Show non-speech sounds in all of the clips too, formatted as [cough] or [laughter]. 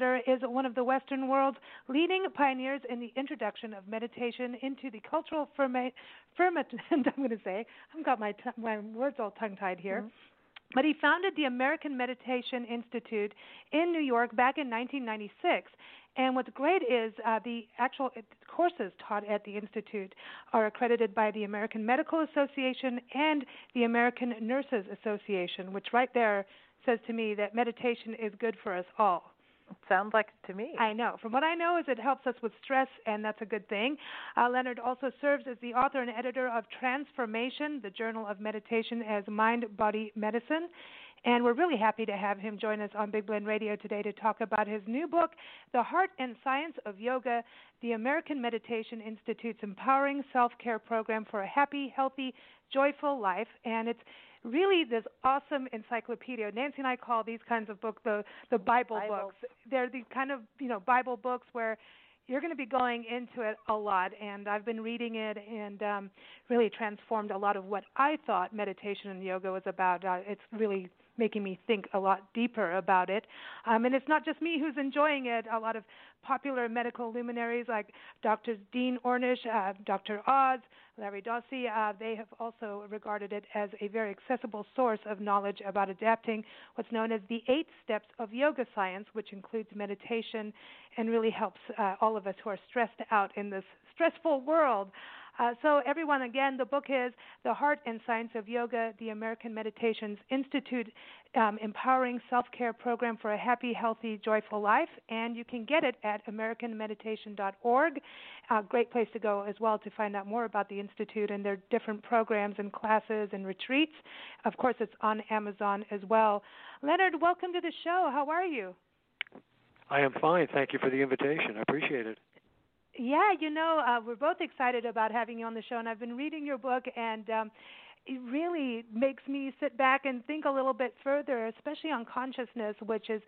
Leonard is one of the Western world's leading pioneers in the introduction of meditation into the cultural firmament. [laughs] I'm going to say, I've got my t- my words all tongue tied here. Mm-hmm. But he founded the American Meditation Institute in New York back in 1996. And what's great is uh, the actual courses taught at the Institute are accredited by the American Medical Association and the American Nurses Association, which right there says to me that meditation is good for us all. Sounds like to me. I know. From what I know, is it helps us with stress, and that's a good thing. Uh, Leonard also serves as the author and editor of Transformation, the Journal of Meditation as Mind Body Medicine. And we're really happy to have him join us on Big Blend Radio today to talk about his new book, The Heart and Science of Yoga, the American Meditation Institute's empowering self care program for a happy, healthy, joyful life. And it's really this awesome encyclopedia. Nancy and I call these kinds of books the the Bible, Bible. books. They're these kind of you know Bible books where you're going to be going into it a lot and i've been reading it and um really transformed a lot of what i thought meditation and yoga was about uh, it's really making me think a lot deeper about it. Um, and it's not just me who's enjoying it. A lot of popular medical luminaries like Dr. Dean Ornish, uh, Dr. Oz, Larry Dossey, uh, they have also regarded it as a very accessible source of knowledge about adapting what's known as the eight steps of yoga science, which includes meditation and really helps uh, all of us who are stressed out in this stressful world. Uh, so, everyone, again, the book is The Heart and Science of Yoga, the American Meditations Institute um, Empowering Self Care Program for a Happy, Healthy, Joyful Life. And you can get it at AmericanMeditation.org. Uh, great place to go as well to find out more about the Institute and their different programs and classes and retreats. Of course, it's on Amazon as well. Leonard, welcome to the show. How are you? I am fine. Thank you for the invitation. I appreciate it. Yeah, you know, uh, we're both excited about having you on the show, and I've been reading your book, and um, it really makes me sit back and think a little bit further, especially on consciousness, which is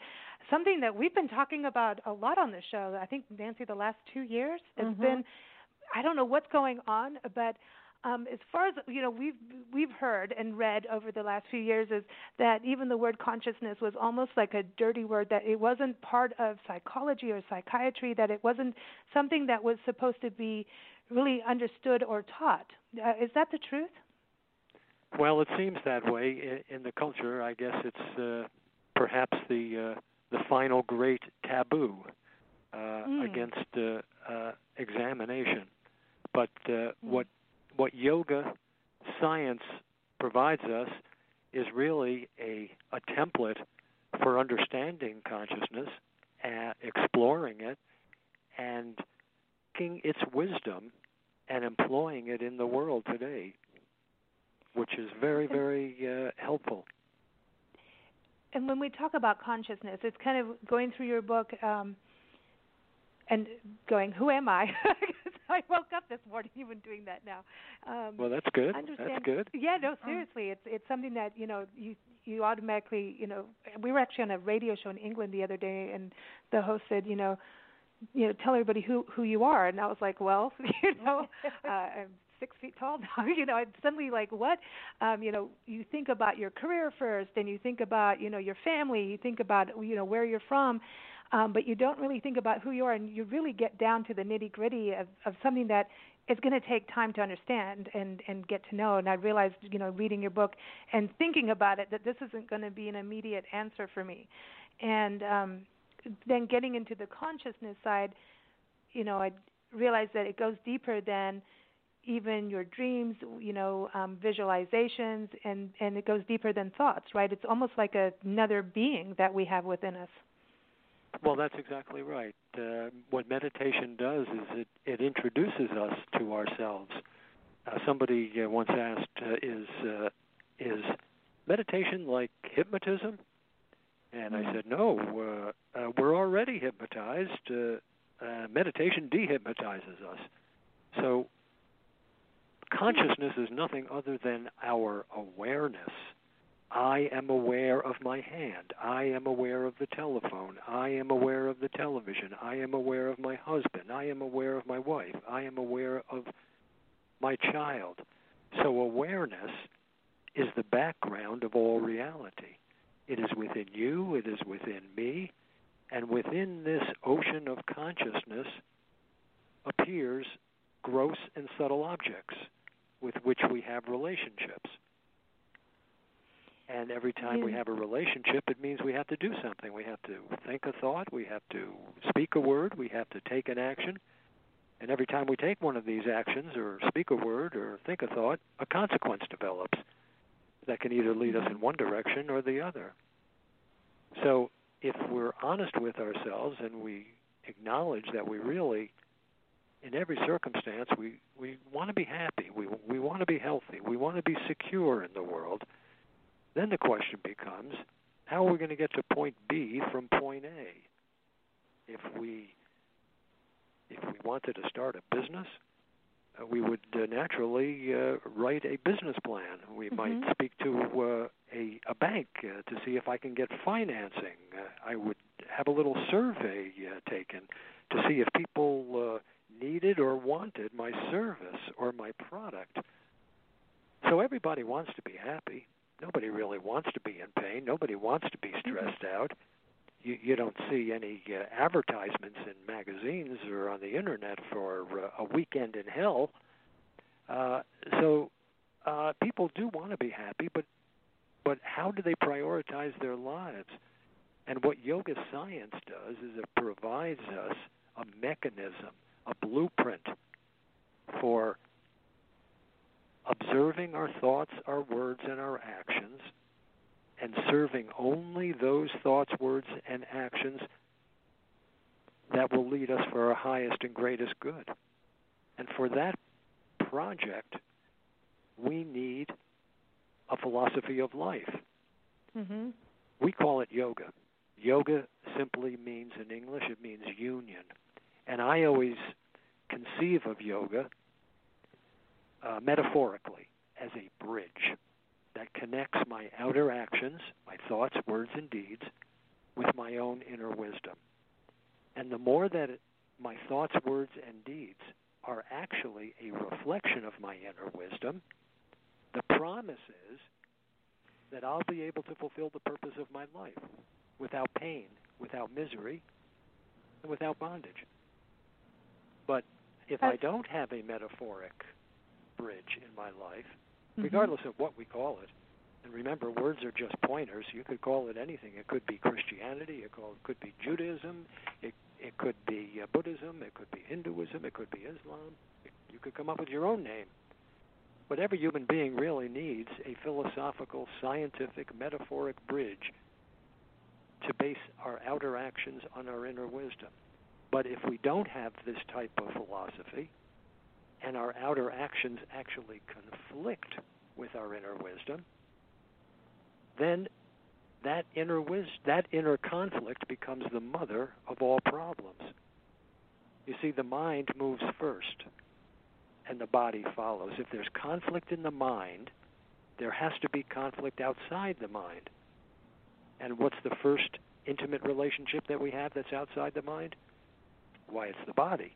something that we've been talking about a lot on the show. I think Nancy, the last two years, it's mm-hmm. been. I don't know what's going on, but um, as far as you know, we've we've heard and read over the last few years is that even the word consciousness was almost like a dirty word. That it wasn't part of psychology or psychiatry. That it wasn't something that was supposed to be really understood or taught. Uh, is that the truth? Well, it seems that way in, in the culture. I guess it's uh, perhaps the uh, the final great taboo uh, mm. against uh, uh, examination. But uh, mm. what what yoga science provides us is really a, a template for understanding consciousness, and exploring it, and taking its wisdom and employing it in the world today, which is very, very uh, helpful. And when we talk about consciousness, it's kind of going through your book um, and going, "Who am I?" [laughs] [laughs] I woke up this morning even doing that now. Um, well, that's good. That's good. Yeah, no, seriously, it's it's something that you know you you automatically you know. We were actually on a radio show in England the other day, and the host said, you know, you know, tell everybody who who you are, and I was like, well, [laughs] you know, [laughs] uh, I'm six feet tall now. you know, it's suddenly like what? Um, you know, you think about your career first, and you think about you know your family, you think about you know where you're from, um, but you don't really think about who you are, and you really get down to the nitty gritty of, of something that is going to take time to understand and and get to know. And I realized, you know, reading your book and thinking about it, that this isn't going to be an immediate answer for me. And um, then getting into the consciousness side, you know, I realized that it goes deeper than even your dreams, you know, um, visualizations, and and it goes deeper than thoughts, right? It's almost like a, another being that we have within us. Well, that's exactly right. Uh, what meditation does is it it introduces us to ourselves. Uh, somebody uh, once asked, uh, "Is uh, is meditation like hypnotism?" And I mm-hmm. said, "No, uh, uh, we're already hypnotized. Uh, uh, meditation dehypnotizes us. So consciousness is nothing other than our awareness. I am aware of my hand. I am aware of the telephone. I am aware of the television. I am aware of my husband. I am aware of my wife. I am aware of my child. So awareness is the background of all reality. It is within you, it is within me, and within this ocean of consciousness appears gross and subtle objects with which we have relationships. And every time we have a relationship, it means we have to do something. We have to think a thought, we have to speak a word, we have to take an action. And every time we take one of these actions, or speak a word, or think a thought, a consequence develops that can either lead us mm-hmm. in one direction or the other. So if we're honest with ourselves and we acknowledge that we really in every circumstance we we want to be happy. We we want to be healthy. We want to be secure in the world then the question becomes how are we going to get to point B from point A if we if we wanted to start a business uh, we would uh, naturally uh, write a business plan. We mm-hmm. might speak to uh, a, a bank uh, to see if I can get financing. Uh, I would have a little survey uh, taken to see if people uh, needed or wanted my service or my product. So everybody wants to be happy. Nobody really wants to be in pain. Nobody wants to be stressed mm-hmm. out you, you don't see any uh, advertisements in magazines or on the internet for uh, a weekend in hell. Uh, so uh, people do want to be happy, but but how do they prioritize their lives? And what yoga science does is it provides us a mechanism, a blueprint for observing our thoughts, our words, and our actions and serving only those thoughts, words, and actions that will lead us for our highest and greatest good. And for that project, we need a philosophy of life. Mm-hmm. We call it yoga. Yoga simply means, in English, it means union. And I always conceive of yoga uh, metaphorically as a bridge that connects my outer actions, my thoughts, words, and deeds, with my own inner wisdom. And the more that it, my thoughts, words, and deeds are actually a reflection of my inner wisdom, the promise is that I'll be able to fulfill the purpose of my life without pain, without misery, and without bondage. But if I don't have a metaphoric bridge in my life, mm-hmm. regardless of what we call it. And remember, words are just pointers. You could call it anything. It could be Christianity. It could be Judaism. It it could be uh, Buddhism. It could be Hinduism. It could be Islam. You could come up with your own name. But every human being really needs a philosophical, scientific, metaphoric bridge to base our outer actions on our inner wisdom. But if we don't have this type of philosophy, and our outer actions actually conflict with our inner wisdom, then that inner that inner conflict becomes the mother of all problems. You see, the mind moves first, and the body follows. If there's conflict in the mind, there has to be conflict outside the mind. And what's the first intimate relationship that we have that's outside the mind? Why, it's the body.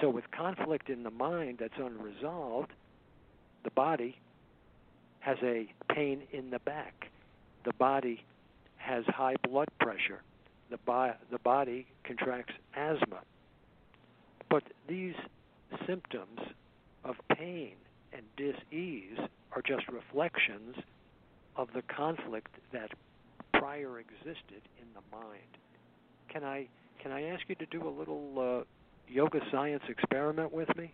So, with conflict in the mind that's unresolved, the body has a pain in the back. The body has high blood pressure. The, bo- the body contracts asthma. But these symptoms of pain and dis-ease are just reflections of the conflict that prior existed in the mind. Can I can I ask you to do a little uh, yoga science experiment with me?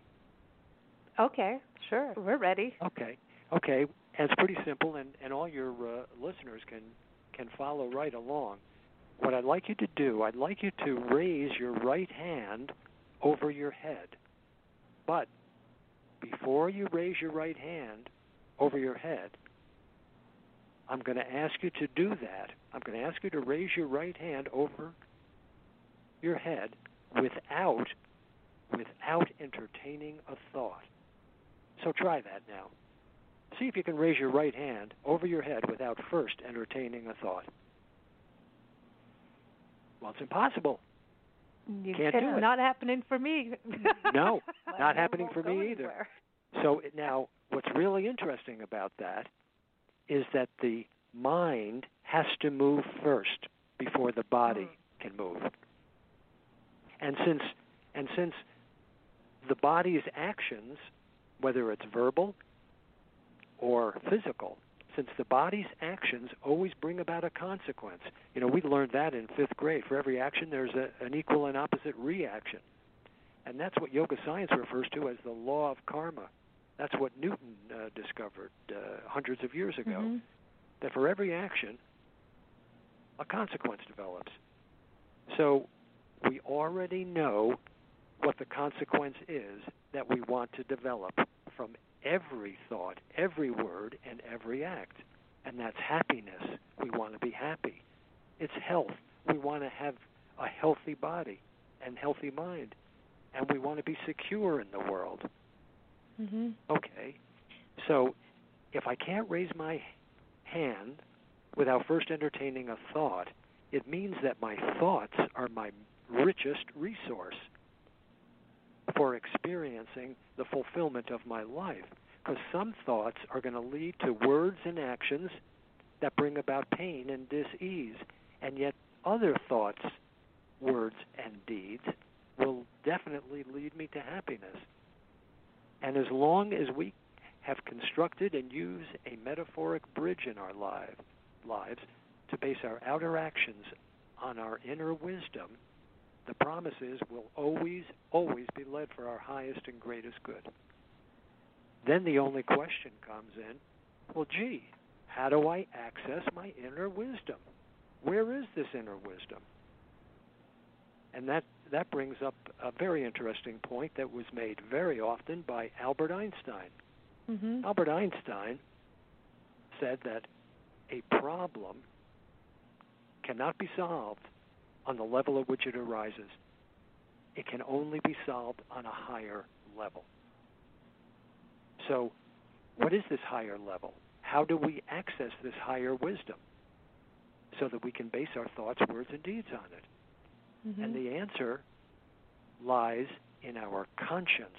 Okay, sure. We're ready. Okay. Okay. And it's pretty simple, and, and all your uh, listeners can can follow right along. What I'd like you to do, I'd like you to raise your right hand over your head. But before you raise your right hand over your head, I'm going to ask you to do that. I'm going to ask you to raise your right hand over your head without without entertaining a thought. So try that now. See if you can raise your right hand over your head without first entertaining a thought. Well, it's impossible. You Can't can do it. Not happening for me. [laughs] No, [laughs] not happening for me either. So it- now, what's really interesting about that is that the mind has to move first before the body mm. can move. And since and since the body's actions, whether it's verbal or physical, since the body's actions always bring about a consequence. You know, we learned that in fifth grade. For every action, there's a, an equal and opposite reaction. And that's what yoga science refers to as the law of karma. That's what Newton uh, discovered uh, hundreds of years ago. Mhm. That for every action, a consequence develops. So we already know what the consequence is that we want to develop from every thought, every word, and every act. And that's happiness. We want to be happy. It's health. We want to have a healthy body and healthy mind. And we want to be secure in the world. Mhm. Okay. So if I can't raise my hand without first entertaining a thought, it means that my thoughts are my richest resource for experiencing the fulfillment of my life. Because some thoughts are going to lead to words and actions that bring about pain and dis-ease, and yet other thoughts, words, and deeds will definitely lead me to happiness. And as long as we have constructed and use a metaphoric bridge in our life, lives to base our outer actions on our inner wisdom, the promise is we'll always, always be led for our highest and greatest good. Then the only question comes in well, gee, how do I access my inner wisdom? Where is this inner wisdom? And that, that brings up a very interesting point that was made very often by Albert Einstein. Mhm. Albert Einstein said that a problem cannot be solved on the level at which it arises. It can only be solved on a higher level. So, what is this higher level? How do we access this higher wisdom so that we can base our thoughts, words, and deeds on it? Mhm. And the answer lies in our conscience.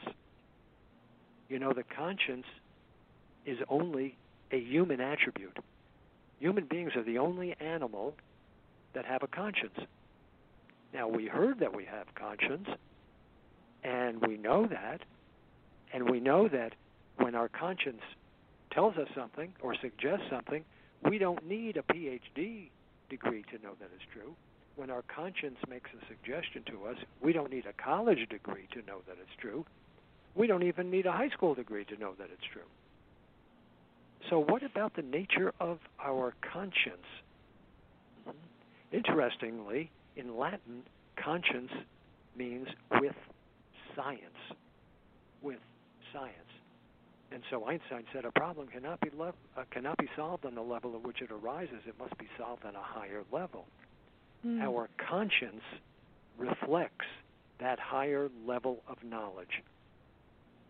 You know, the conscience is only a human attribute. Human beings are the only animal that have a conscience. Now, we heard that we have conscience, and we know that, and we know that when our conscience tells us something or suggests something, we don't need a PhD degree to know that it's true. When our conscience makes a suggestion to us, we don't need a college degree to know that it's true. We don't even need a high school degree to know that it's true. So, what about the nature of our conscience? Hmm. Interestingly, in Latin, conscience means with science. With science. And so Einstein said a problem cannot be lev- uh, cannot be solved on the level at which it arises. It must be solved on a higher level. Mm. Our conscience reflects that higher level of knowledge.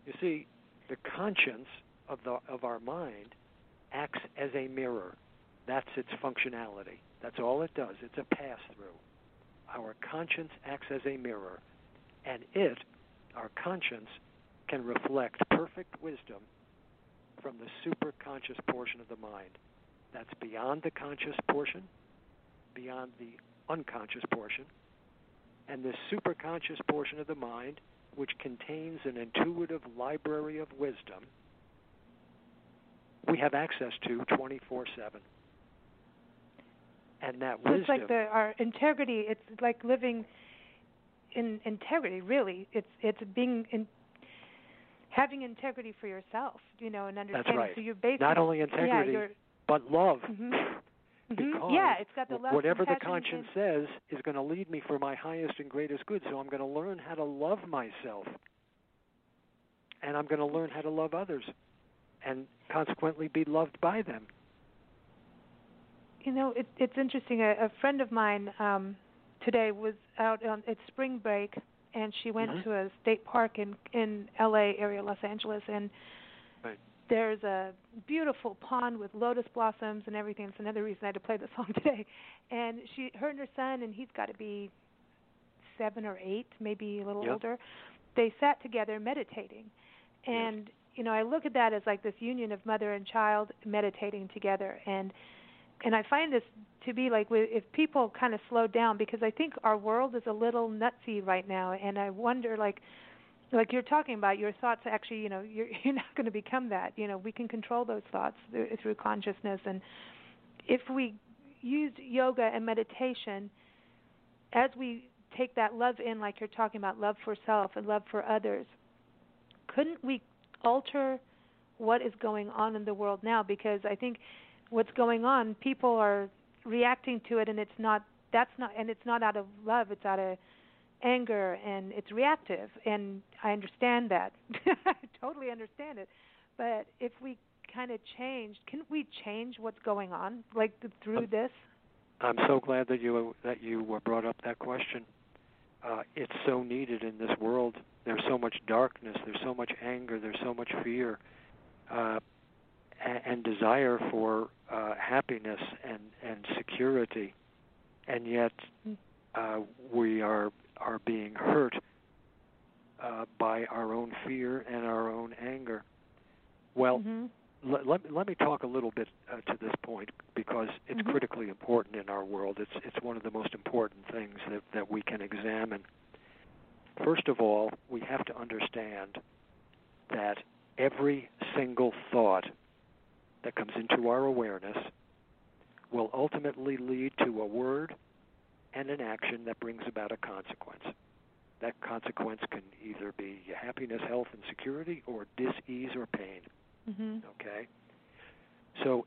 You see, the conscience of the of our mind acts as a mirror. That's its functionality. That's all it does. It's a pass through. Our conscience acts as a mirror, and it, our conscience, can reflect perfect wisdom from the superconscious portion of the mind. That's beyond the conscious portion, beyond the unconscious portion, and this superconscious portion of the mind, which contains an intuitive library of wisdom, we have access to 24 7. And that wisdom. it's like the our integrity. It's like living in integrity. Really, it's it's being in. having integrity for yourself, you know, and understanding. That's right. So you're basically not only integrity, yeah, but love. [laughs] Mm-hmm. Because yeah, it's got the love, whatever the conscience says is going to lead me for my highest and greatest good. So I'm going to learn how to love myself, and I'm going to learn how to love others, and consequently be loved by them. You know, it, it's interesting. A, a friend of mine um, today was out on it's spring break, and she went Mhm. to a state park in in L.A. area, Los Angeles, and Right. there's a beautiful pond with lotus blossoms and everything. It's another reason I had to play the [laughs] song today. And she, her and her son, and he's got to be seven or eight, maybe a little Yep. older. They sat together meditating, and you know, I look at that as like this union of mother and child meditating together, and and I find this to be like if people kind of slow down because I think our world is a little nutsy right now, and I wonder like like you're talking about your thoughts actually you know [laughs] you're you're not going to become that. You know we can control those thoughts through, through consciousness. And if we use yoga and meditation as we take that love in like you're talking about love for self and love for others couldn't we alter what is going on in the world now? Because i think what's going on people are reacting to it and it's not that's not and it's not out of love it's out of anger and it's reactive and i understand that [laughs] i totally understand it but if we kind of change can we change what's going on like th- through Um, this I'm so glad that you that you uh, brought up that question. Uh, it's so needed in this world. There's so much darkness. There's so much anger. There's so much fear, uh, and, and desire for uh, happiness and and security, and yet uh, we are are being hurt uh, by our own fear and our own anger. Well, hmm let, let, let me talk a little bit uh, to this point because it's Mhm. critically important in our world. It's it's one of the most important things that that we can examine. First of all, we have to understand that every single thought that comes into our awareness will ultimately lead to a word and an action that brings about a consequence. That consequence can either be happiness, health, and security, or dis-ease or pain. hmm Okay? So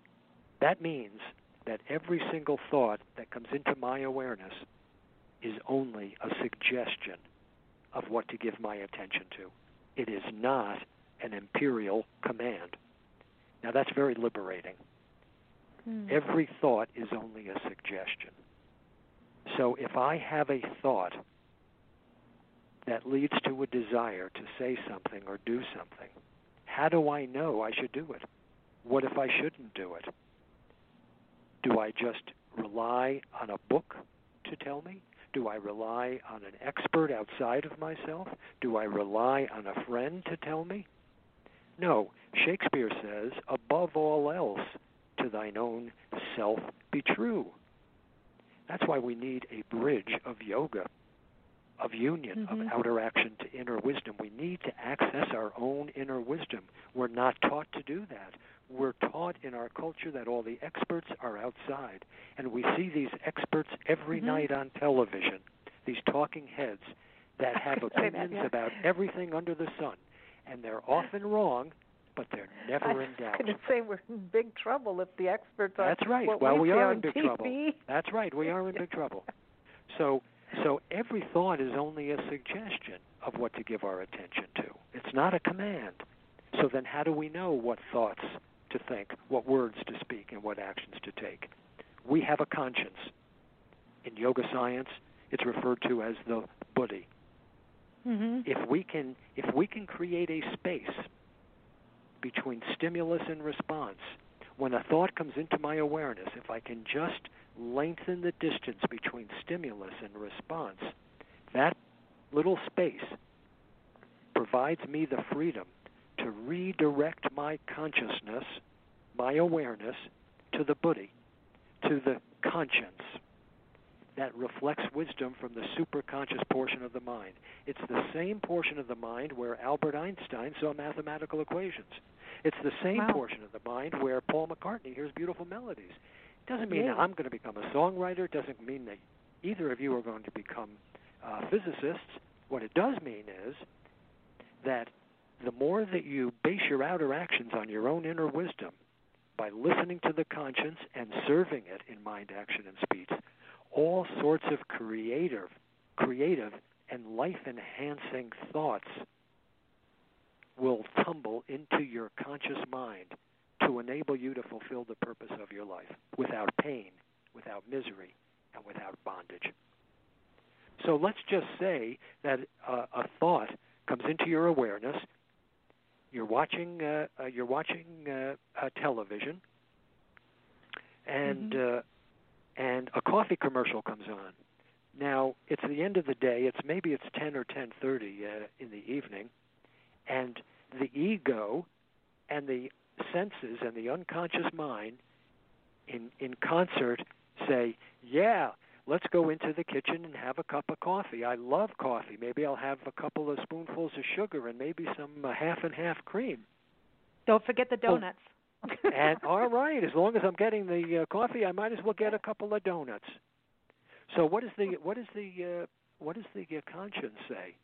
that means that every single thought that comes into my awareness is only a suggestion of what to give my attention to. It is not an imperial command. Now that's very liberating. Mm. Every thought is only a suggestion. So if I have a thought that leads to a desire to say something or do something, how do I know I should do it? What if I shouldn't do it? Do I just rely on a book to tell me? Do I rely on an expert outside of myself? Do I rely on a friend to tell me? No. Shakespeare says, above all else, to thine own self be true. That's why we need a bridge of yoga, of union, Mhm. of outer action to inner wisdom. We need to access our own inner wisdom. We're not taught to do that. We're taught in our culture that all the experts are outside. And we see these experts every Mhm. night on television, these talking heads that [laughs] have I was gonna say that, opinions yeah. about everything under the sun. And they're often wrong, but they're never I in was doubt. going to say we're in big trouble if the experts are. That's right. What well, we we are in big TV. trouble. That's right. We are in big trouble. [laughs] So, so every thought is only a suggestion of what to give our attention to. It's not a command. So then, how do we know what thoughts to think, what words to speak, and what actions to take? We have a conscience. In yoga science, it's referred to as the buddhi. Hmm If we can, if we can create a space between stimulus and response, when a thought comes into my awareness, if I can just lengthen the distance between stimulus and response, that little space provides me the freedom to redirect my consciousness, my awareness, to the buddhi, to the conscience that reflects wisdom from the superconscious portion of the mind. It's the same portion of the mind where Albert Einstein saw mathematical equations. It's the same Wow. portion of the mind where Paul McCartney hears beautiful melodies. It doesn't mean that Yeah. I'm going to become a songwriter. It doesn't mean that either of you are going to become uh, physicists. What it does mean is that the more that you base your outer actions on your own inner wisdom by listening to the conscience and serving it in mind, action, and speech, all sorts of creative, creative and life-enhancing thoughts will tumble into your conscious mind to enable you to fulfill the purpose of your life without pain, without misery, and without bondage. So let's just say that uh, a thought comes into your awareness. You're watching. Uh, uh, you're watching uh, television, and mm-hmm. And a coffee commercial comes on. Now it's the end of the day. It's maybe it's ten or ten thirty uh, in the evening, and the ego and the senses and the unconscious mind, in in concert, say, "Yeah, let's go into the kitchen and have a cup of coffee. I love coffee. Maybe I'll have a couple of spoonfuls of sugar and maybe some uh, half and half cream. Don't forget the Oh. And all right, as long as I'm getting the uh, coffee, I might as well get a couple of donuts. So what is the what is the uh, what does the uh, conscience say?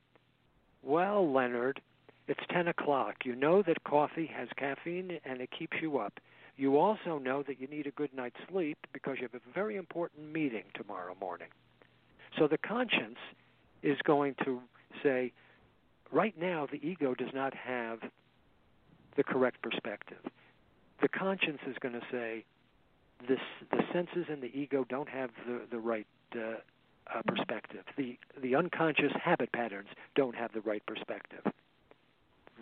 Well, Leonard, it's ten o'clock. You know that coffee has caffeine and it keeps you up. You also know that you need a good night's sleep because you have a very important meeting tomorrow morning. So the conscience is going to say, right now, the ego does not have the correct perspective. The conscience is going to say, this, the senses and the ego don't have the, the right uh, uh, perspective. The, the unconscious habit patterns don't have the right perspective.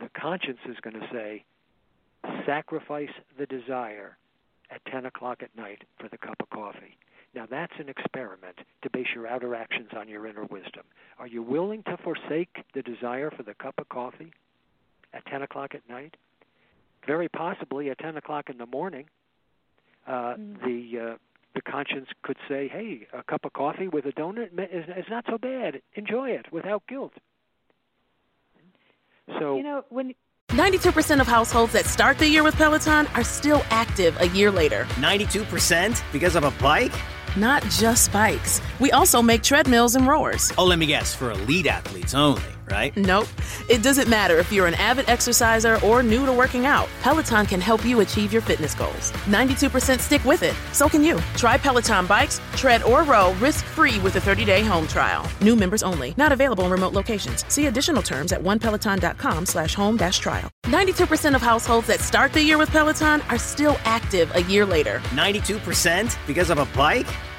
The conscience is going to say, sacrifice the desire at 10 o'clock at night for the cup of coffee. Now, that's an experiment to base your outer actions on your inner wisdom. Are you willing to forsake the desire for the cup of coffee at 10 o'clock at night? Very possibly at 10 o'clock in the morning, uh, Mm. the uh, the conscience could say, "Hey, a cup of coffee with a donut is, is not so bad. Enjoy it without guilt." So You know, when 92% of households that start the year with Peloton are still active a year later. 92% because of a bike? Not just bikes. We also make treadmills and rowers. Oh, let me guess, for elite athletes only, right? Nope. It doesn't matter if you're an avid exerciser or new to working out. Peloton can help you achieve your fitness goals. 92% stick with it. So can you. Try Peloton bikes, tread, or row risk-free with a 30-day home trial. New members only. Not available in remote locations. See additional terms at onepeloton.com slash home dash trial. 92% of households that start the year with Peloton are still active a year later. 92% because of a bike?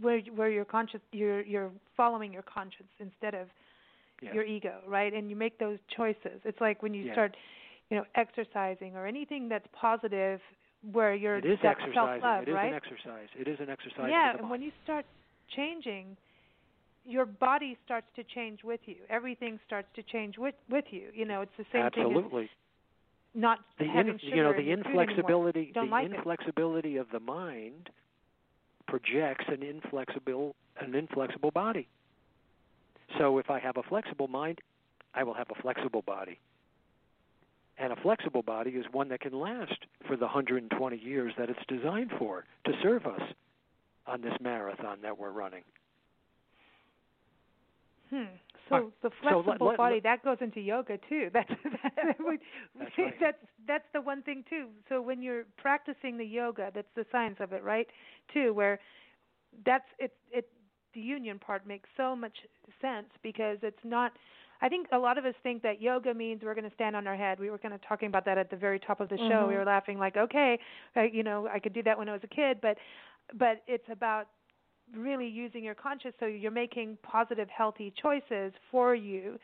where where you're conscious, you're you're following your conscience instead of Yeah. your ego, right? And you make those choices. It's like when you Yeah. start, you know, exercising or anything that's positive, where you're it is that exercising. self-love, It is right? an exercise. It is an exercise. yeah, and when you start changing, your body starts to change with you. Everything starts to change with with you. You know, it's the same thing absolutely. not the having in, sugar you know the your inflexibility the like it. inflexibility of the mind projects an inflexible an inflexible body. So if I have a flexible mind, I will have a flexible body. And a flexible body is one that can last for the 120 years that it's designed for to serve us on this marathon that we're running. Hmm. So Alright, the so let- flexible let- body let- that goes into yoga too. [laughs] That's that, we- That's [laughs] right. that's that's the one thing too. So when you're practicing the yoga, that's the science of it, right? Too, where that's it. It the union part makes so much sense because it's not. I think a lot of us think that yoga means we're going to stand on our head. We were kind of talking about that at the very top of the show. We Mhm. were laughing like, okay, I, you know, I could do that when I was a kid, but but it's about really using your conscious so you're making positive healthy choices for you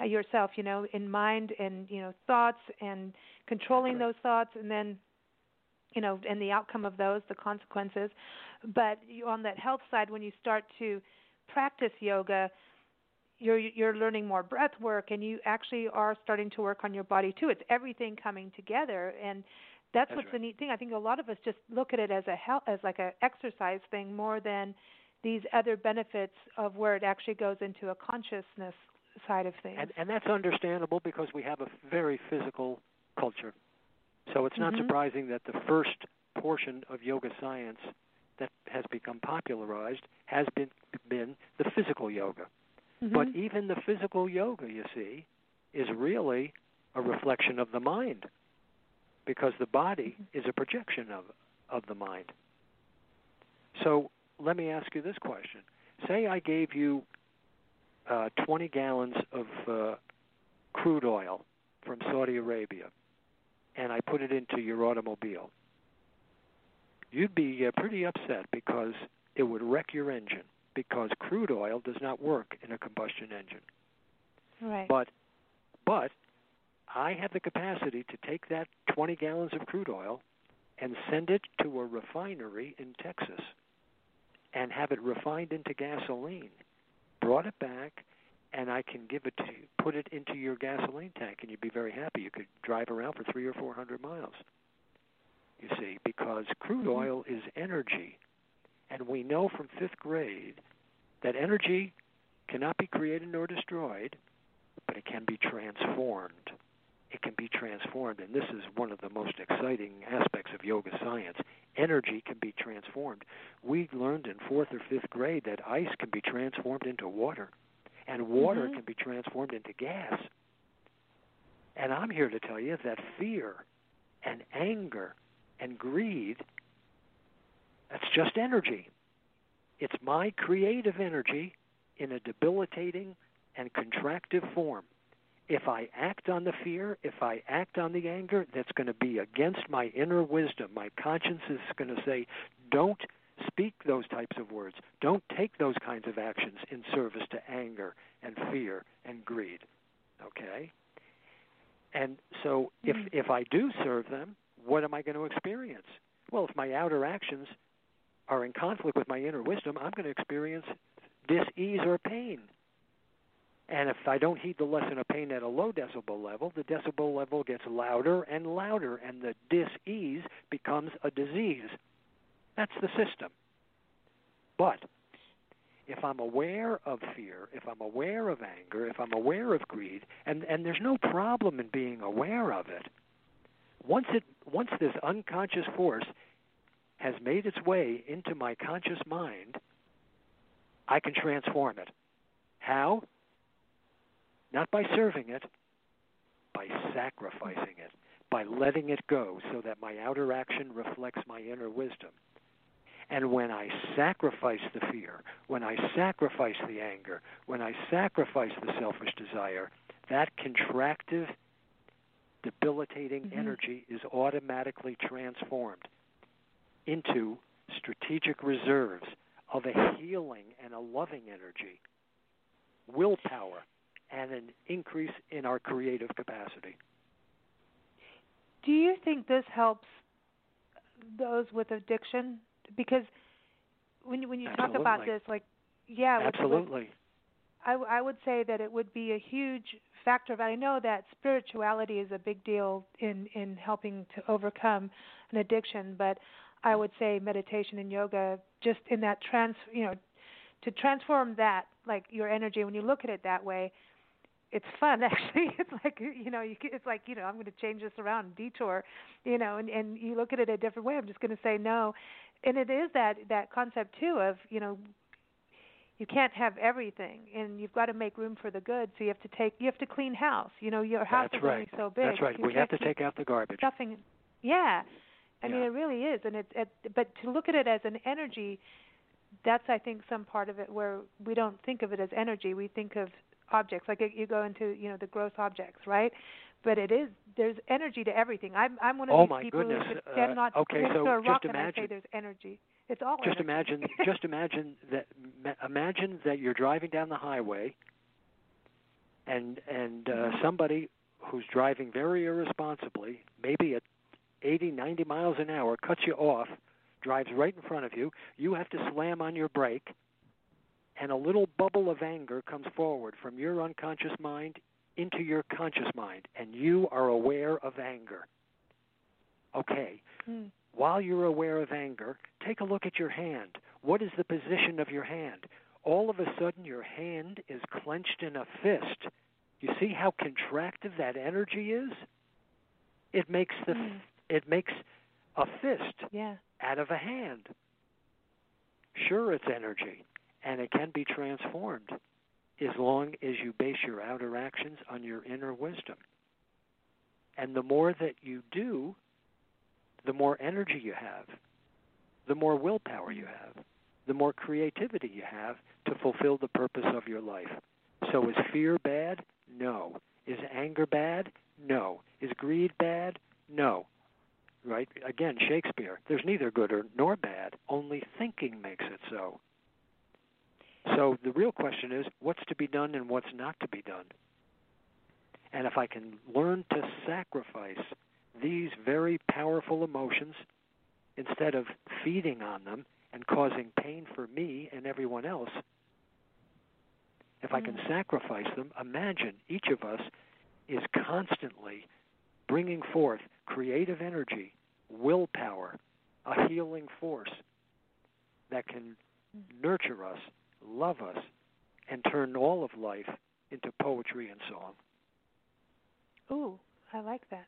uh, yourself you know in mind and you know thoughts and controlling those thoughts and then you know and the outcome of those the consequences. But you, on that health side when you start to practice yoga you're you're learning more breath work and you actually are starting to work on your body too. It's everything coming together and that's, That's what's right. the neat thing. I think a lot of us just look at it as a hel- as like a exercise thing more than these other benefits of where it actually goes into a consciousness side of things. And and that's understandable because we have a very physical culture. So it's not Mhm. surprising that the first portion of yoga science that has become popularized has been been the physical yoga. But Mhm. even the physical yoga, you see, is really a reflection of the mind because the body is a projection of of the mind. So let me ask you this question. Say I gave you uh, 20 gallons of uh, crude oil from Saudi Arabia and I put it into your automobile. You'd be uh, pretty upset because it would wreck your engine because crude oil does not work in a combustion engine. right. But but I have the capacity to take that 20 gallons of crude oil and send it to a refinery in Texas and have it refined into gasoline. Brought it back and I can give it to you, put it into your gasoline tank and you'd be very happy. You could drive around for 3 or 400 miles. You see, because crude Mhm. oil is energy. And we know from 5th grade that energy cannot be created nor destroyed, but it can be transformed. It can be transformed, and this is one of the most exciting aspects of yoga science. Energy can be transformed. We learned in fourth or fifth grade that ice can be transformed into water, and water Mhm. can be transformed into gas. And I'm here to tell you that fear and anger and greed that's just energy. It's my creative energy in a debilitating and contractive form. If I act on the fear, if I act on the anger, that's going to be against my inner wisdom. My conscience is going to say, don't speak those types of words. Don't take those kinds of actions in service to anger and fear and greed. Okay? And so if Mm. if I do serve them, what am I going to experience? Well, if my outer actions are in conflict with my inner wisdom, I'm going to experience dis-ease or pain. And if I don't heed the lesson of pain at a low decibel level, the decibel level gets louder and louder, and the dis-ease becomes a disease. That's the system. But if I'm aware of fear, if I'm aware of anger, if I'm aware of greed, and, and there's no problem in being aware of it, once it once this unconscious force has made its way into my conscious mind, I can transform it. How? Not by serving it, by sacrificing it, by letting it go so that my outer action reflects my inner wisdom. And when I sacrifice the fear, when I sacrifice the anger, when I sacrifice the selfish desire, that contractive, debilitating Mhm. energy is automatically transformed into strategic reserves of a healing and a loving energy, willpower, and an increase in our creative capacity. Do you think this helps those with addiction? Because when you, when you talk about this, like, yeah, with- with- Absolutely. I would say that it would be a huge factor. But I know that spirituality is a big deal in in helping to overcome an addiction. But I would say meditation and yoga, just in that trans, you know, to transform that, like your energy. When you look at it that way, it's fun [laughs] actually. It's like you know, you, it's like you know, I'm going to change this around, detour, you know, and and you look at it a different way. I'm just going to say no, and it is that that concept too of you know you can't have everything and you've got to make room for the good so you have to take you have to clean house you know your house That's is right. only so big That's right. You We have to take out the garbage. stuffing yeah i mean it really is and it's it, but to look at it as an energy that's i think some part of it where we don't think of it as energy we think of objects like you go into you know the gross objects right but it is there's energy to everything i'm i'm one of Oh, these people goodness. who Uh, not okay, so a just rock and I say there's energy it's all just energy. imagine [laughs] just imagine that imagine that you're driving down the highway and and uh, Mhm. somebody who's driving very irresponsibly maybe at 80 90 miles an hour cuts you off drives right in front of you you have to slam on your brake and a little bubble of anger comes forward from your unconscious mind into your conscious mind and you are aware of anger Okay. Mm. While you're aware of anger, take a look at your hand. What is the position of your hand? All of a sudden, your hand is clenched in a fist. You see how contractive that energy is? It makes the Mm. it makes a fist Yeah. out of a hand. Sure, it's energy, and it can be transformed as long as you base your outer actions on your inner wisdom. And the more that you do, the more energy you have, the more willpower you have, the more creativity you have to fulfill the purpose of your life. So, is fear bad? No. Is anger bad? No. Is greed bad? No. Right? Again, Shakespeare. There's neither good or nor bad. Only thinking makes it so. So the real question is what's to be done and what's not to be done. And if I can learn to sacrifice these very powerful emotions instead of feeding on them and causing pain for me and everyone else, if I can mm. sacrifice them, imagine each of us is constantly bringing forth creative energy, willpower, a healing force that can mm. nurture us, love us, and turn all of life into poetry and song. Ooh, I like that.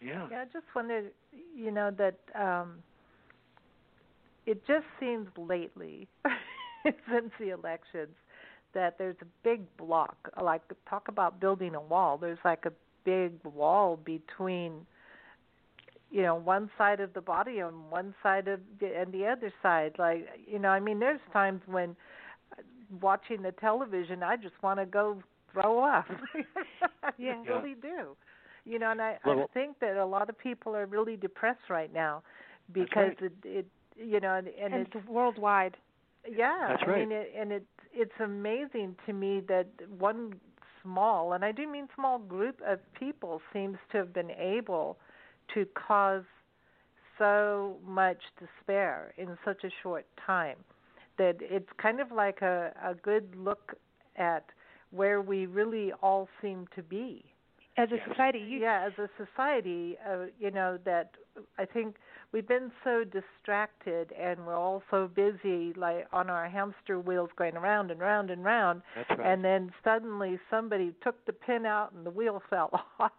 Yeah. Yeah, I just wondered, you know, that um it just seems lately [laughs] since the elections that there's a big block. Like talk about building a wall. There's like a big wall between you know one side of the body and one side of the, and the other side like you know i mean there's times when watching the television i just want to go throw up [laughs] I Yeah. really do you know and i i think that a lot of people are really depressed right now because right. it it you know and, and And it's it's worldwide. yeah, That's I right. mean, it, and it's it's amazing to me that one small, and I do mean small group of people seems to have been able to cause so much despair in such a short time that it's kind of like a a good look at where we really all seem to be As a Yes. society, you yeah as a society uh, you know that i think we've been so distracted and we're all so busy like on our hamster wheels going around and round and round That's right. and then suddenly somebody took the pin out and the wheel [laughs] fell off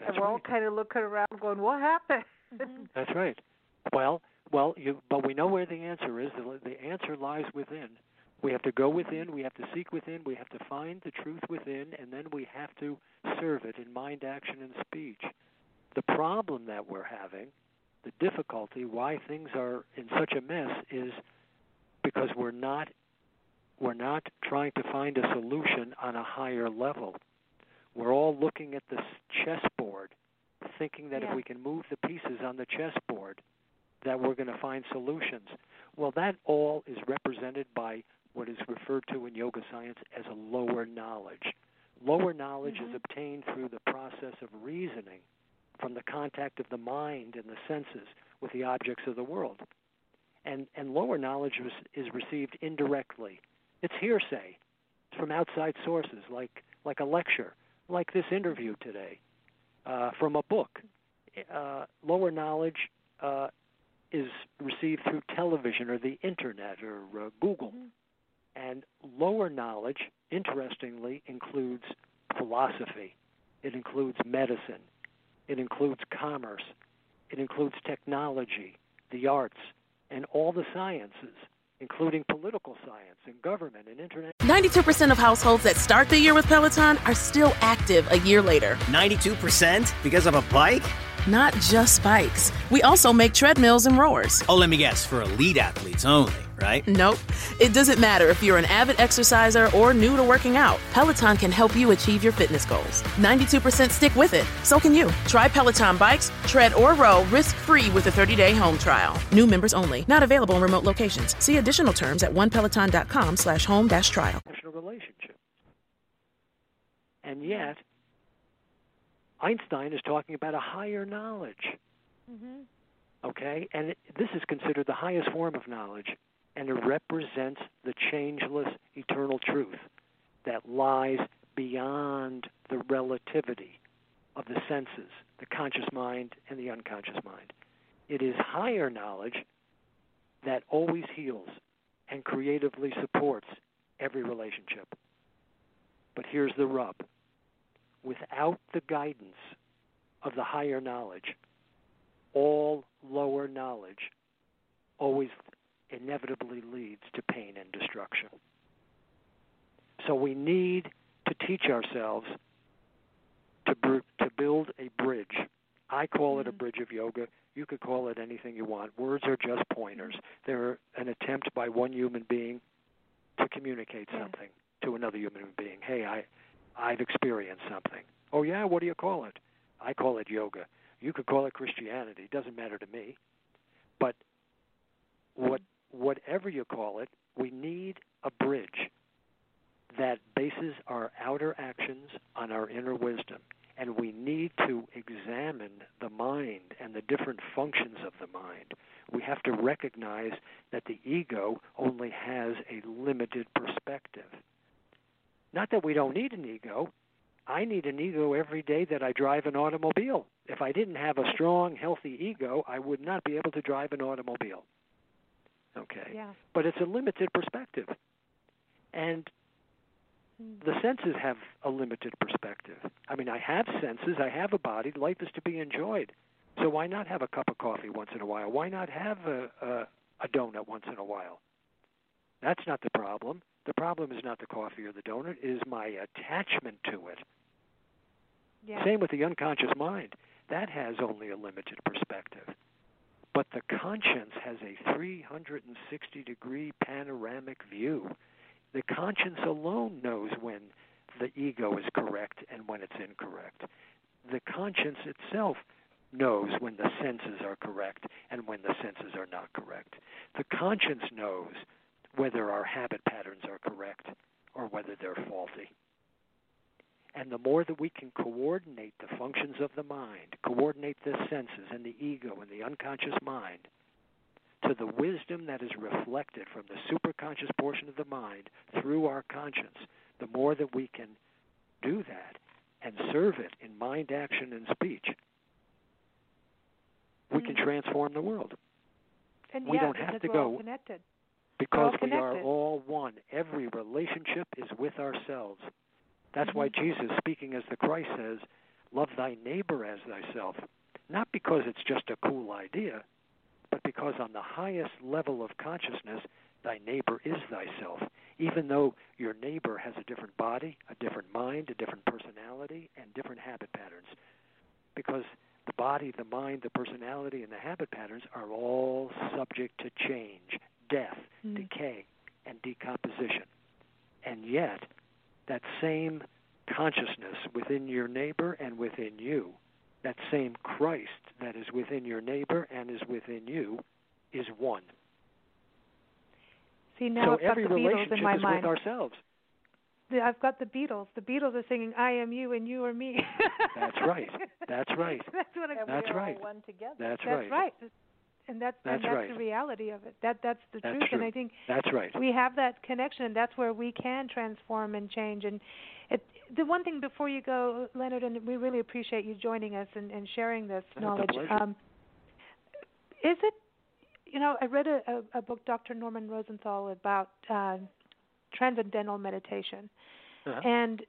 That's and we're all kind of looking around going what happened That's right. Well, well, you, but we know where the answer is. The, the answer lies within. We have to go within. We have to seek within. We have to find the truth within, and then we have to serve it in mind, action, and speech. The problem that we're having, the difficulty, why things are in such a mess, is because we're not we're not trying to find a solution on a higher level. We're all looking at this chessboard, thinking that Yeah. if we can move the pieces on the chessboard, that we're going to find solutions. Well, that all is represented by what is referred to in yoga science as a lower knowledge. Lower knowledge is obtained through the process of reasoning from the contact of the mind and the senses with the objects of the world. And, and lower knowledge is, is received indirectly. It's hearsay. It's from outside sources, like, like a lecture, like this interview today, uh, from a book. Uh, lower knowledge uh, is received through television or the internet or uh, Google. And lower knowledge, interestingly, includes philosophy, it includes medicine, it includes commerce, it includes technology, the arts, and all the sciences, including political science and government and internet. 92% of households that start the year with Peloton are still active a year later. 92% because of a bike? Not just bikes. We also make treadmills and rowers. Oh, let me guess, for elite athletes only, right? Nope. It doesn't matter if you're an avid exerciser or new to working out. Peloton can help you achieve your fitness goals. 92% stick with it. So can you. Try Peloton bikes, tread, or row risk-free with a 30-day home trial. New members only. Not available in remote locations. See additional terms at onepeloton.com slash home dash trial. international relationship. And yet, Einstein is talking about a higher knowledge. Mm-hmm. Okay? And it, this is considered the highest form of knowledge, and it represents the changeless eternal truth that lies beyond the relativity of the senses, the conscious mind and the unconscious mind. It is higher knowledge that always heals and creatively supports every relationship. But here's the rub without the guidance of the higher knowledge, all lower knowledge always inevitably leads to pain and destruction. So we need to teach ourselves to br- to build a bridge. I call it a mm-hmm. bridge of yoga. You could call it anything you want. Words are just pointers. They're an attempt by one human being to communicate something to another human being. Hey, I I've experienced something. Oh yeah, what do you call it? I call it yoga. You could call it Christianity. It doesn't matter to me. But what whatever you call it, we need a bridge that bases our outer actions on our inner wisdom. And we need to examine the mind and the different functions of the mind. We have to recognize that the ego only has a limited perspective. Not that we don't need an ego. I need an ego every day that I drive an automobile. If I didn't have a strong, healthy ego, I would not be able to drive an automobile. Okay? Yeah. But it's a limited perspective. And hmm. the senses have a limited perspective. I mean, I have senses, I have a body, life is to be enjoyed. So why not have a cup of coffee once in a while? Why not have a, a, a donut once in a while? That's not the problem. The problem is not the coffee or the donut, it is my attachment to it. Yeah. Same with the unconscious mind. That has only a limited perspective. But the conscience has a 360 degree panoramic view the conscience alone knows when the ego is correct and when it's incorrect. The conscience itself knows when the senses are correct and when the senses are not correct. The conscience knows whether our habit patterns are correct or whether they're faulty. And the more that we can coordinate the functions of the mind, coordinate the senses and the ego and the unconscious mind, to the wisdom that is reflected from the superconscious portion of the mind through our conscience, the more that we can do that and serve it in mind, action, and speech, we can mm-hmm. transform the world. And we yeah, don't have to go connected. because we are all one. Every relationship is with ourselves. That's mm-hmm. why Jesus, speaking as the Christ, says, Love thy neighbor as thyself. Not because it's just a cool idea, but because on the highest level of consciousness, thy neighbor is thyself. Even though your neighbor has a different body, a different mind, a different personality, and different habit patterns. Because the body, the mind, the personality, and the habit patterns are all subject to change, death, mm. decay, and decomposition. And yet, that same consciousness within your neighbor and within you that same Christ that is within your neighbor and is within you is one. See now so I've got every the relationship Beatles in my is mind. with ourselves. I've got the Beatles. The Beatles are singing "I am you and you are me." that's right. That's right. [laughs] That's what I'm. That's right. one together. That's, right. that's right. right. And that's that's, and that's right. the reality of it. That that's the that's truth. True. And I think that's right. We have that connection. And that's where we can transform and change. And it, the one thing before you go, Leonard, and we really appreciate you joining us and, and sharing this That's knowledge. Um, is it, you know, I read a, a, a book, Dr. Norman Rosenthal, about uh, transcendental meditation, uh-huh. and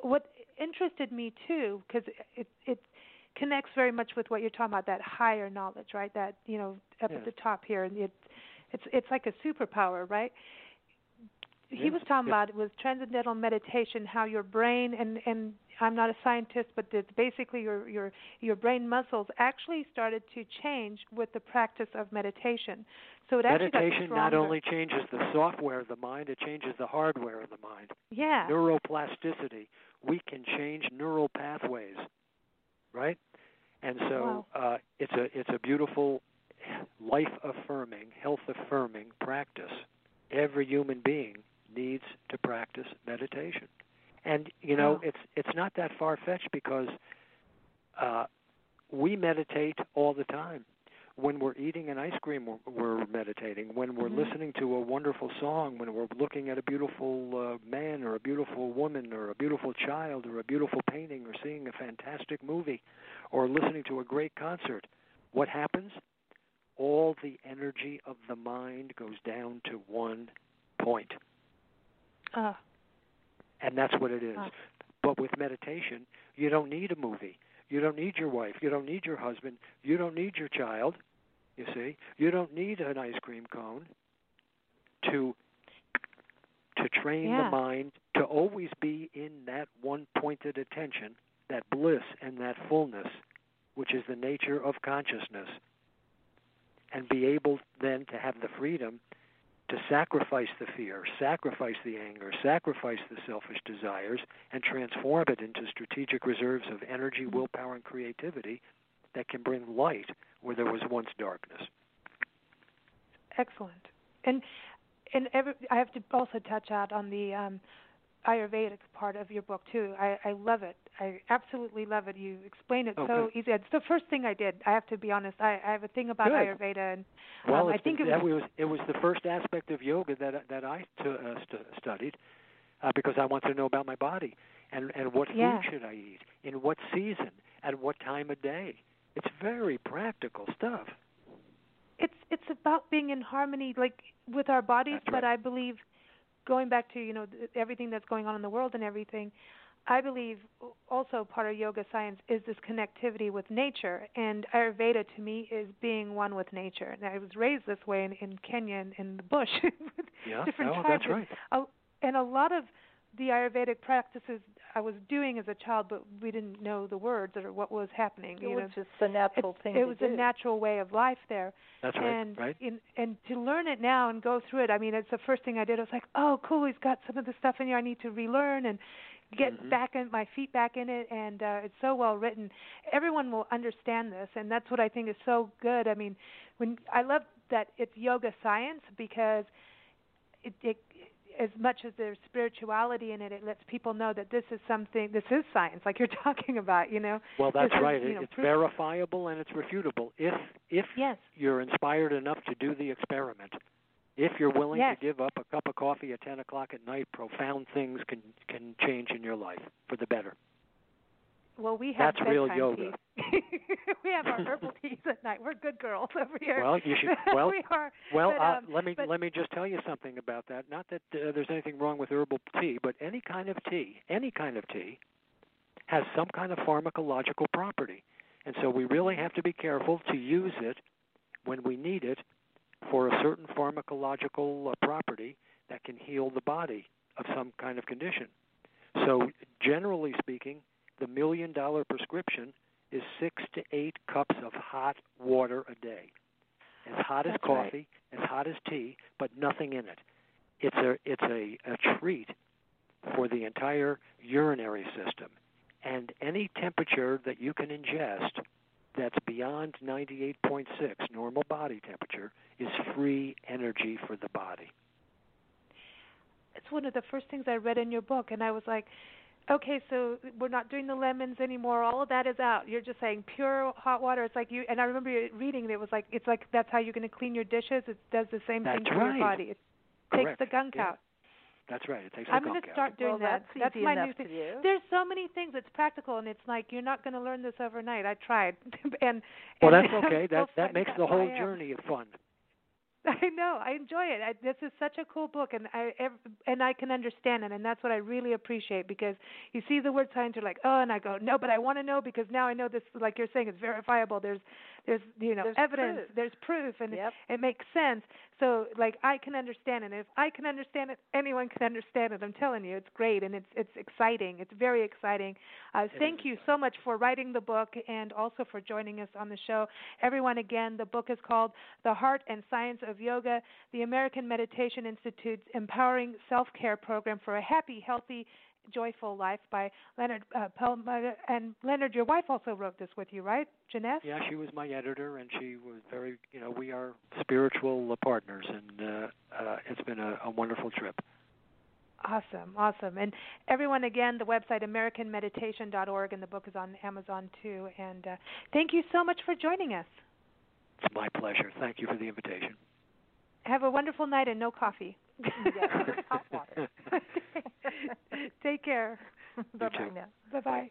what interested me too, because it it connects very much with what you're talking about, that higher knowledge, right? That you know, up at the top here, and it, it's it's like a superpower, right? he was talking about it was transcendental meditation how your brain and and I'm not a scientist but it's basically your your your brain muscles actually started to change with the practice of meditation. So it meditation not only changes the software of the mind it changes the hardware of the mind. Yeah. Neuroplasticity. We can change neural pathways. Right and so wow. uh, it's a it's a beautiful life affirming health affirming practice every human being needs to practice meditation. And you know, oh. it's it's not that far fetched because uh, we meditate all the time. When we're eating an ice cream, we're, we're meditating. When we're mm-hmm. listening to a wonderful song, when we're looking at a beautiful uh, man or a beautiful woman or a beautiful child or a beautiful painting or seeing a fantastic movie or listening to a great concert, what happens? All the energy of the mind goes down to one point. Uh, and that's what it is. Uh. But with meditation, you don't need a movie. You don't need your wife. You don't need your husband. You don't need your child. You see, you don't need an ice cream cone to to train yeah. the mind to always be in that one pointed attention, that bliss and that fullness, which is the nature of consciousness, and be able then to have the freedom to sacrifice the fear, sacrifice the anger, sacrifice the selfish desires, and transform it into strategic reserves of energy, willpower, and creativity that can bring light where there was once darkness. Excellent. And and every, I have to also touch out on the um, Ayurvedic part of your book too. I, I love it. I absolutely love it. You explain it Oh, so easy. It's the first thing I did. I have to be honest. I, I have a thing about Good. Ayurveda, and Well, um, I think it that was, was it was the first aspect of yoga that that I t- uh, st- studied uh, because I wanted to know about my body and and what food should I eat in what season at what time of day. It's very practical stuff. it's it's about being in harmony like with our bodies That's but right. i believe going back to you know everything that's going on in the world and everything i believe also part of yoga science is this connectivity with nature. And ayurveda to me is being one with nature. And i was raised this way in, in kenya in, in the bush [laughs] with Yeah, different oh, no, tribes. that's right. and a lot of the ayurvedic practices i was doing as a child but we didn't know the words or what was happening It you was know just the natural it, thing it to was do. a natural way of life there That's right. and right. in, and to learn it now and go through it i mean it's the first thing i did i was like oh cool he's got some of the stuff in here i need to relearn and get Mhm. back in my feet back in it and uh it's so well written everyone will understand this and that's what i think is so good i mean when i love that it's yoga science because it, it as much as there's spirituality in it, it lets people know that this is something, this is science, like you're [laughs] talking about, you know. Well, that's This is, right. you It- know, it's proof- verifiable and it's refutable. If if Yes. you're inspired enough to do the experiment, if you're willing Yes. to give up a cup of coffee at ten o'clock at night, profound things can can change in your life for the better. Well, we have That's real yoga. teas. [laughs] we have our [laughs] herbal teas at night. We're good girls over here. Well, you should. [laughs] Well, we are. well. but, uh, um, let me but- let me just tell you something about that. Not that uh, there's anything wrong with herbal tea, but any kind of tea, any kind of tea, has some kind of pharmacological property, and so we really have to be careful to use it when we need it for a certain pharmacological uh, property that can heal the body of some kind of condition. So, generally speaking, the million dollar prescription is six to eight cups of hot water a day. As hot as That's right. coffee, as hot as tea, but nothing in it. It's a it's a, a treat for the entire urinary system. And any temperature that you can ingest that's beyond 98.6 normal body temperature is free energy for the body. it's one of the first things I read in your book, and I was like, okay, so we're not doing the lemons anymore. All of that is out. You're just saying pure hot water. It's like you. And I remember you reading it. It was like it's like that's how you're going to clean your dishes. It does the same That's thing to right. your body. It Correct. takes the gunk Yeah. out. That's right. It takes I'm going gunk to out. start doing well, that. that's easy my new thing. There's so many things. It's practical, and it's like you're not going to learn this overnight. I tried, [laughs] and Well, that's okay. [laughs] That that makes the whole journey fun. [laughs] I know. I enjoy it. I, this is such a cool book, and I and I can understand it, and that's what I really appreciate because you see the word science, you're like, oh, and I go, no, but I want to know because now I know this. Like you're saying, it's verifiable. There's, there's, you know, There's evidence. proof. There's proof, and Yep. it, it makes sense. So, like, I can understand it. And if I can understand it, anyone can understand it. I'm telling you, it's great, and it's it's exciting. It's very exciting. Uh, thank you so much for writing the book and also for joining us on the show. Everyone, again, the book is called The Heart and Science of Yoga, the American Meditation Institute's Empowering Self Care Program for a Happy, Healthy, Joyful Life by Leonard uh, Perlmutter. And Leonard, your wife also wrote this with you, right? Jeanette? Yeah, she was my editor, and she was very. You know, we are spiritual uh, partners, and uh, uh, it's been a, a wonderful trip. Awesome, awesome. And everyone, again, the website americanmeditation.org, and the book is on Amazon too. And uh, thank you so much for joining us. It's my pleasure. Thank you for the invitation. Have a wonderful night and no coffee. yeah, hot water. [laughs] [laughs] Take care. bye bye now. Bye bye.